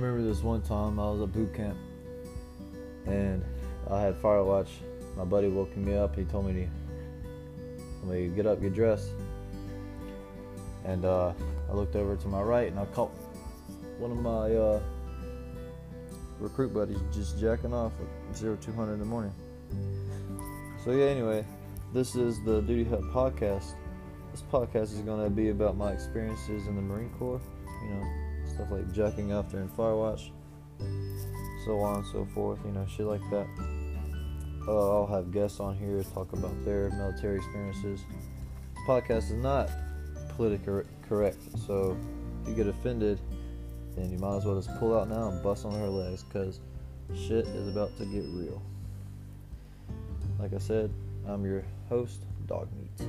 remember this one time I was at boot camp and I had fire watch. My buddy woke me up. He told me to, me get up, get dressed. And uh, I looked over to my right and I caught one of my uh, recruit buddies just jacking off at 0200 in the morning. So, yeah, anyway, this is the Duty Hut podcast. This podcast is going to be about my experiences in the Marine Corps, you know, stuff like jacking off during fire watch, so on and so forth, you know, shit like that. Uh, I'll have guests on here talk about their military experiences. This podcast is not politically correct, so if you get offended, then you might as well just pull out now and bust on her legs because shit is about to get real. Like I said, I'm your host, Dog Meat.